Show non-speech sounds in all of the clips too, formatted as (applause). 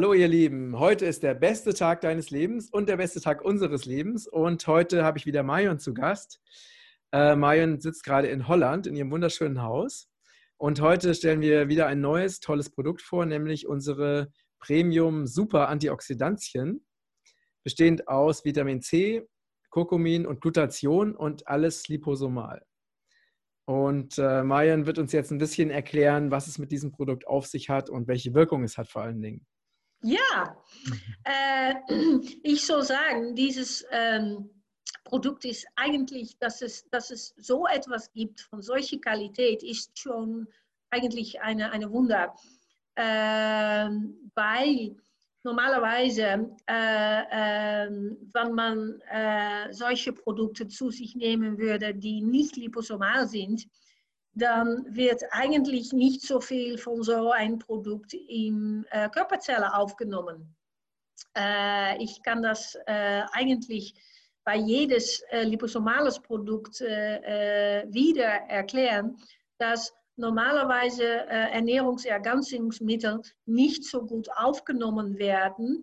Hallo ihr Lieben, heute ist der beste Tag deines Lebens und der beste Tag unseres Lebens und heute habe ich wieder Marion zu Gast. Äh, Marion sitzt gerade in Holland in ihrem wunderschönen Haus und heute stellen wir wieder ein neues, tolles Produkt vor, nämlich unsere Premium Super Antioxidantien, bestehend aus Vitamin C, Kurkumin und Glutation und alles liposomal. Und äh, Marian wird uns jetzt ein bisschen erklären, was es mit diesem Produkt auf sich hat und welche Wirkung es hat vor allen Dingen. Ja, äh, (clears throat) ich soll sagen, dieses ähm, Produkt ist eigentlich, dass es, dass es so etwas gibt von solcher Qualität, ist schon eigentlich eine, eine Wunder. Äh, weil normalerweise, äh, äh, wenn man äh, solche Produkte zu sich nehmen würde, die nicht liposomal sind, dann wird eigentlich nicht so viel von so einem Produkt in äh, Körperzelle aufgenommen. Äh, ich kann das äh, eigentlich bei jedes liposomales Produkt wieder erklären, dass normalerweise äh, Ernährungsergänzungsmittel nicht so gut aufgenommen werden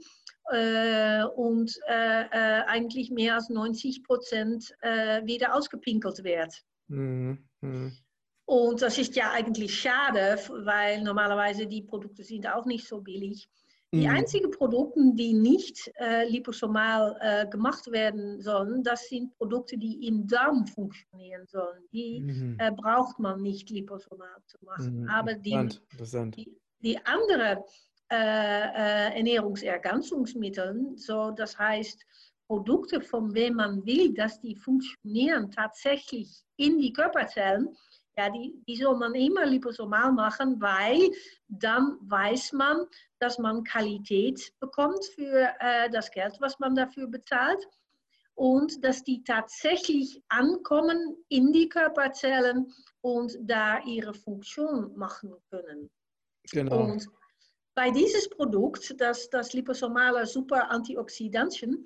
äh, und äh, äh eigentlich mehr als 90 Prozent äh, wieder ausgepinkelt wird. Mhm. Mhm. Und das ist ja eigentlich schade, weil normalerweise die Produkte sind auch nicht so billig. Die mhm. einzigen Produkte, die nicht äh, liposomal äh, gemacht werden sollen, das sind Produkte, die im Darm funktionieren sollen. Die mhm. äh, braucht man nicht liposomal zu machen. Mhm. Aber die, Interessant. Die, die anderen äh, äh, Ernährungsergänzungsmittel, so das heißt Produkte, von wem man will, dass die funktionieren tatsächlich in die Körperzellen, ja, die, die soll man immer liposomal machen, weil dann weiß man, dass man Qualität bekommt für äh, das Geld, was man dafür bezahlt und dass die tatsächlich ankommen in die Körperzellen und da ihre Funktion machen können. Genau. Und bei dieses Produkt, das, das liposomale Super Antioxidantien,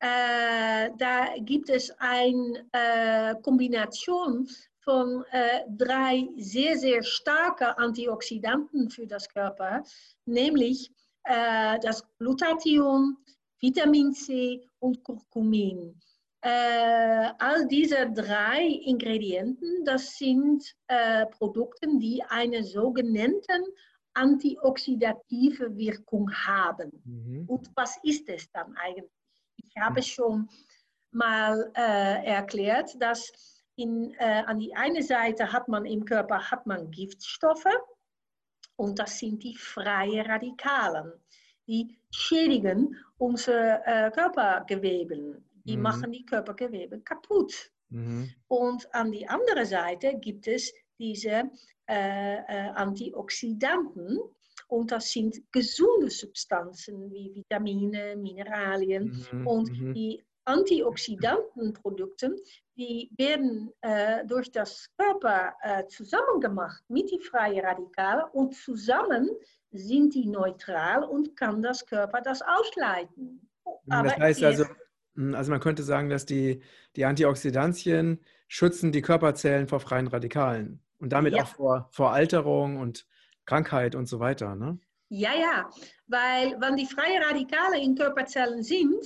äh, da gibt es eine äh, Kombination von äh, drei sehr, sehr starke Antioxidanten für das Körper, nämlich äh, das Glutathion, Vitamin C und Curcumin. Äh, all diese drei Ingredienten, das sind äh, Produkte, die eine sogenannte antioxidative Wirkung haben. Mhm. Und was ist es dann eigentlich? Ich habe mhm. schon mal erklärt, dass in, äh, an die eine Seite hat man im Körper hat man Giftstoffe und das sind die freien Radikalen. Die schädigen unsere äh, Körpergewebe. Die mhm. machen die Körpergewebe kaputt. Mhm. Und an die andere Seite gibt es diese äh, äh Antioxidanten. Und das sind gesunde Substanzen wie Vitamine, Mineralien. Mhm. Und mhm. die Antioxidantenprodukte, die werden äh, durch das Körper äh, zusammengemacht mit den freien Radikalen und zusammen sind die neutral und kann das Körper das ausleiten. Aber das heißt also, hm, also man könnte sagen, dass die, die Antioxidantien schützen die Körperzellen vor freien Radikalen und damit ja. auch vor, vor Alterung und Krankheit und so weiter. Ne? Ja, ja, weil wenn die freien Radikale in Körperzellen sind,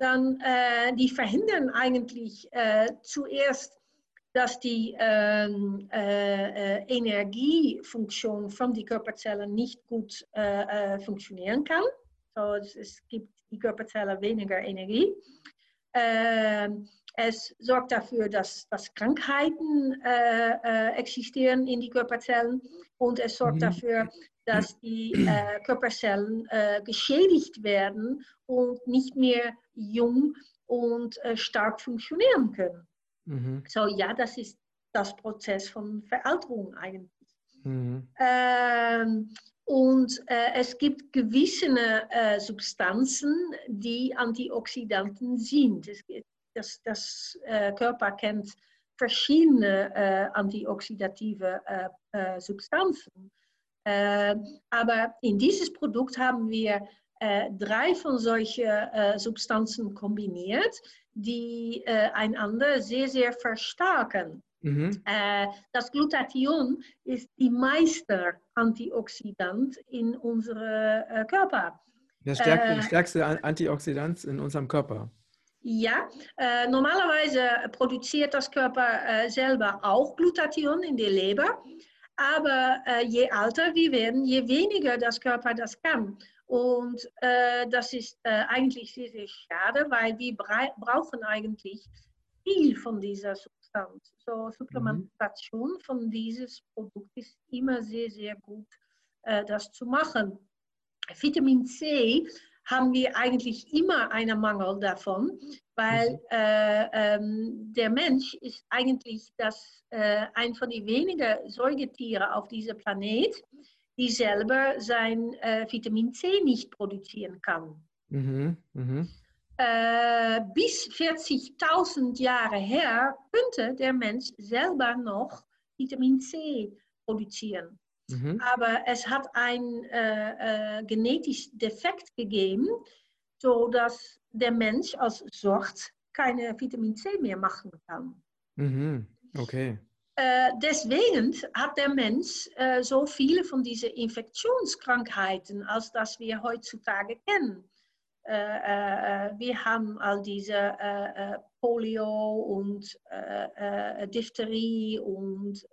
dann äh, die verhindern eigentlich äh, zuerst, dass die ähm, äh, äh Energiefunktion von den Körperzellen nicht gut äh, äh, funktionieren kann. So, es gibt die Körperzellen weniger Energie. Es sorgt dafür, dass, dass Krankheiten existieren in die Körperzellen und es sorgt mhm. dafür, dass die äh, Körperzellen äh, geschädigt werden und nicht mehr jung und äh, stark funktionieren können. Mhm. So ja, das ist das Prozess von Veralterung eigentlich. Mhm. Ähm, und äh, es gibt gewisse äh, Substanzen, die Antioxidanten sind. Es, das, das äh, Körper kennt verschiedene antioxidative Substanzen. Äh, aber in dieses Produkt haben wir äh, drei von solchen äh, Substanzen kombiniert, die einander sehr, sehr verstärken. Mhm. Äh, das Glutathion ist die Meister-Antioxidant in unserem äh, Körper. Der stärkste, äh, stärkste Antioxidant in unserem Körper. Ja, äh, normalerweise produziert das Körper äh, selber auch Glutathion in der Leber, aber äh, je älter wir werden, je weniger das Körper das kann. Und äh, das ist äh, eigentlich sehr, sehr schade, weil wir brauchen eigentlich viel von dieser Substanz. So Supplementation mhm. von dieses Produkt ist immer sehr, sehr gut, äh, das zu machen. Vitamin C haben wir eigentlich immer einen Mangel davon, weil mhm. äh, ähm, der Mensch ist eigentlich das, äh, ein von den wenigen Säugetieren auf diesem Planet, die selber sein äh, Vitamin C nicht produzieren kann. Mhm. Mhm. Äh, bis 40.000 Jahre her könnte der Mensch selber noch Vitamin C produzieren. Mhm. Aber es hat ein äh, äh, genetisches Defekt gegeben, sodass der Mensch als Sort keine Vitamin C mehr machen kann. Mhm. Okay. Äh, deswegen hat der Mensch äh, so viele von diesen Infektionskrankheiten, als das wir heutzutage kennen. Äh, äh, äh, wir haben all diese Polio und Diphtherie und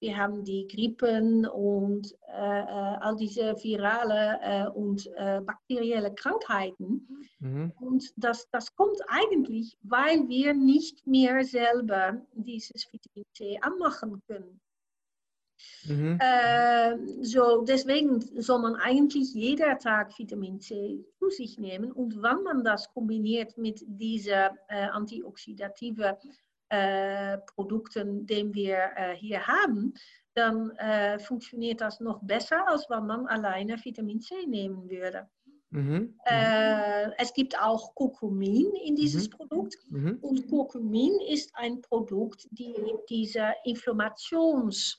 wir haben die Grippen und äh, all diese virale äh, und äh, bakterielle Krankheiten. Mhm. Und das, das kommt eigentlich, weil wir nicht mehr selber dieses Vitamin C anmachen können. Mhm. Äh, so, deswegen soll man eigentlich jeder Tag Vitamin C zu sich nehmen. Und wenn man das kombiniert mit dieser äh, antioxidative äh, Produkten, die wir äh, hier haben, dann äh, funktioniert das noch besser, als wenn man alleine Vitamin C nehmen würde. Mhm. Äh, es gibt auch Kurkumin in dieses mhm. Produkt. Mhm. Und Kurkumin ist ein Produkt, die diese Inflammations-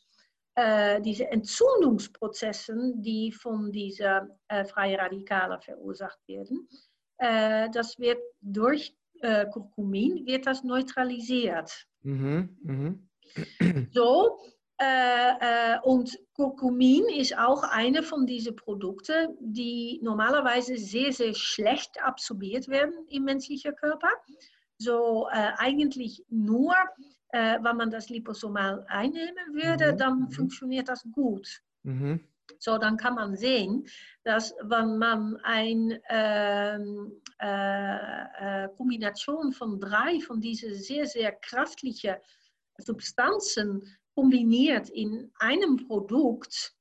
äh, diese Entzündungsprozessen, die von diesen äh, freien Radikalen verursacht werden, das wird durch äh, Kurkumin wird das neutralisiert. Mhm. Mhm. So, äh, äh, und Kurkumin ist auch eine von diesen Produkten, die normalerweise sehr, sehr schlecht absorbiert werden im menschlichen Körper. So äh, eigentlich nur äh, wenn man das liposomal einnehmen würde, mhm. dann mhm. funktioniert das gut. Mhm. So, dann kann man sehen, dass wenn man eine ähm, äh, äh, Kombination von drei von diesen sehr, sehr kraftlichen Substanzen kombiniert in einem Produkt,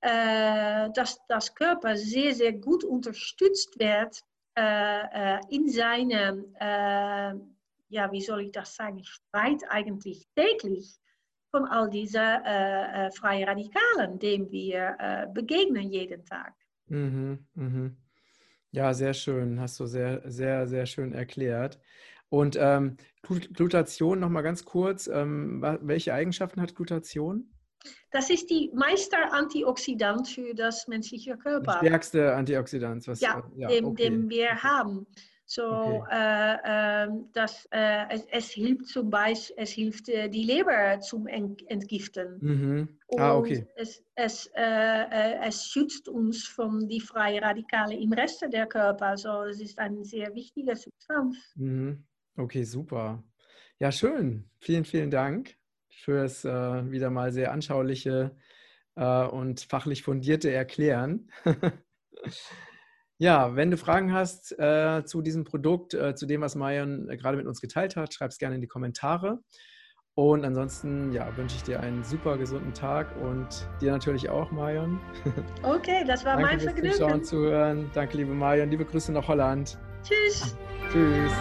äh, dass das Körper sehr, sehr gut unterstützt wird äh, äh, in seinem äh, ja, wie soll ich das sagen, Streit eigentlich täglich von all diesen äh, äh, freien Radikalen, denen wir äh, begegnen jeden Tag. Mhm, mhm. Ja, sehr schön, hast du sehr, sehr, sehr schön erklärt. Und ähm, Glutation nochmal ganz kurz, ähm, welche Eigenschaften hat Glutation? Das ist die Meister-Antioxidant für das menschliche Körper. Das stärkste Antioxidant, was ja, ja den, okay. den wir haben. So, okay. äh, äh, das, äh, es, es, hilft zum Beispiel, es hilft äh, die Leber zum Entgiften. Mhm. Ah, okay. es, es, äh, äh, es schützt uns von die freien Radikale im Rest der Körper. Also es ist eine sehr wichtige Substanz. Mhm. Okay, super. Ja, schön. Vielen, vielen Dank fürs wieder mal sehr anschauliche und fachlich fundierte Erklären. (laughs) Ja, wenn du Fragen hast äh, zu diesem Produkt, äh, zu dem, was Marion äh, gerade mit uns geteilt hat, schreib es gerne in die Kommentare. Und ansonsten ja, wünsche ich dir einen super gesunden Tag und dir natürlich auch, Marion. (laughs) Okay, das war Danke mein Vergnügen. Zuschauen, zuhören. Danke, liebe Marion. Liebe Grüße nach Holland. Tschüss. Tschüss.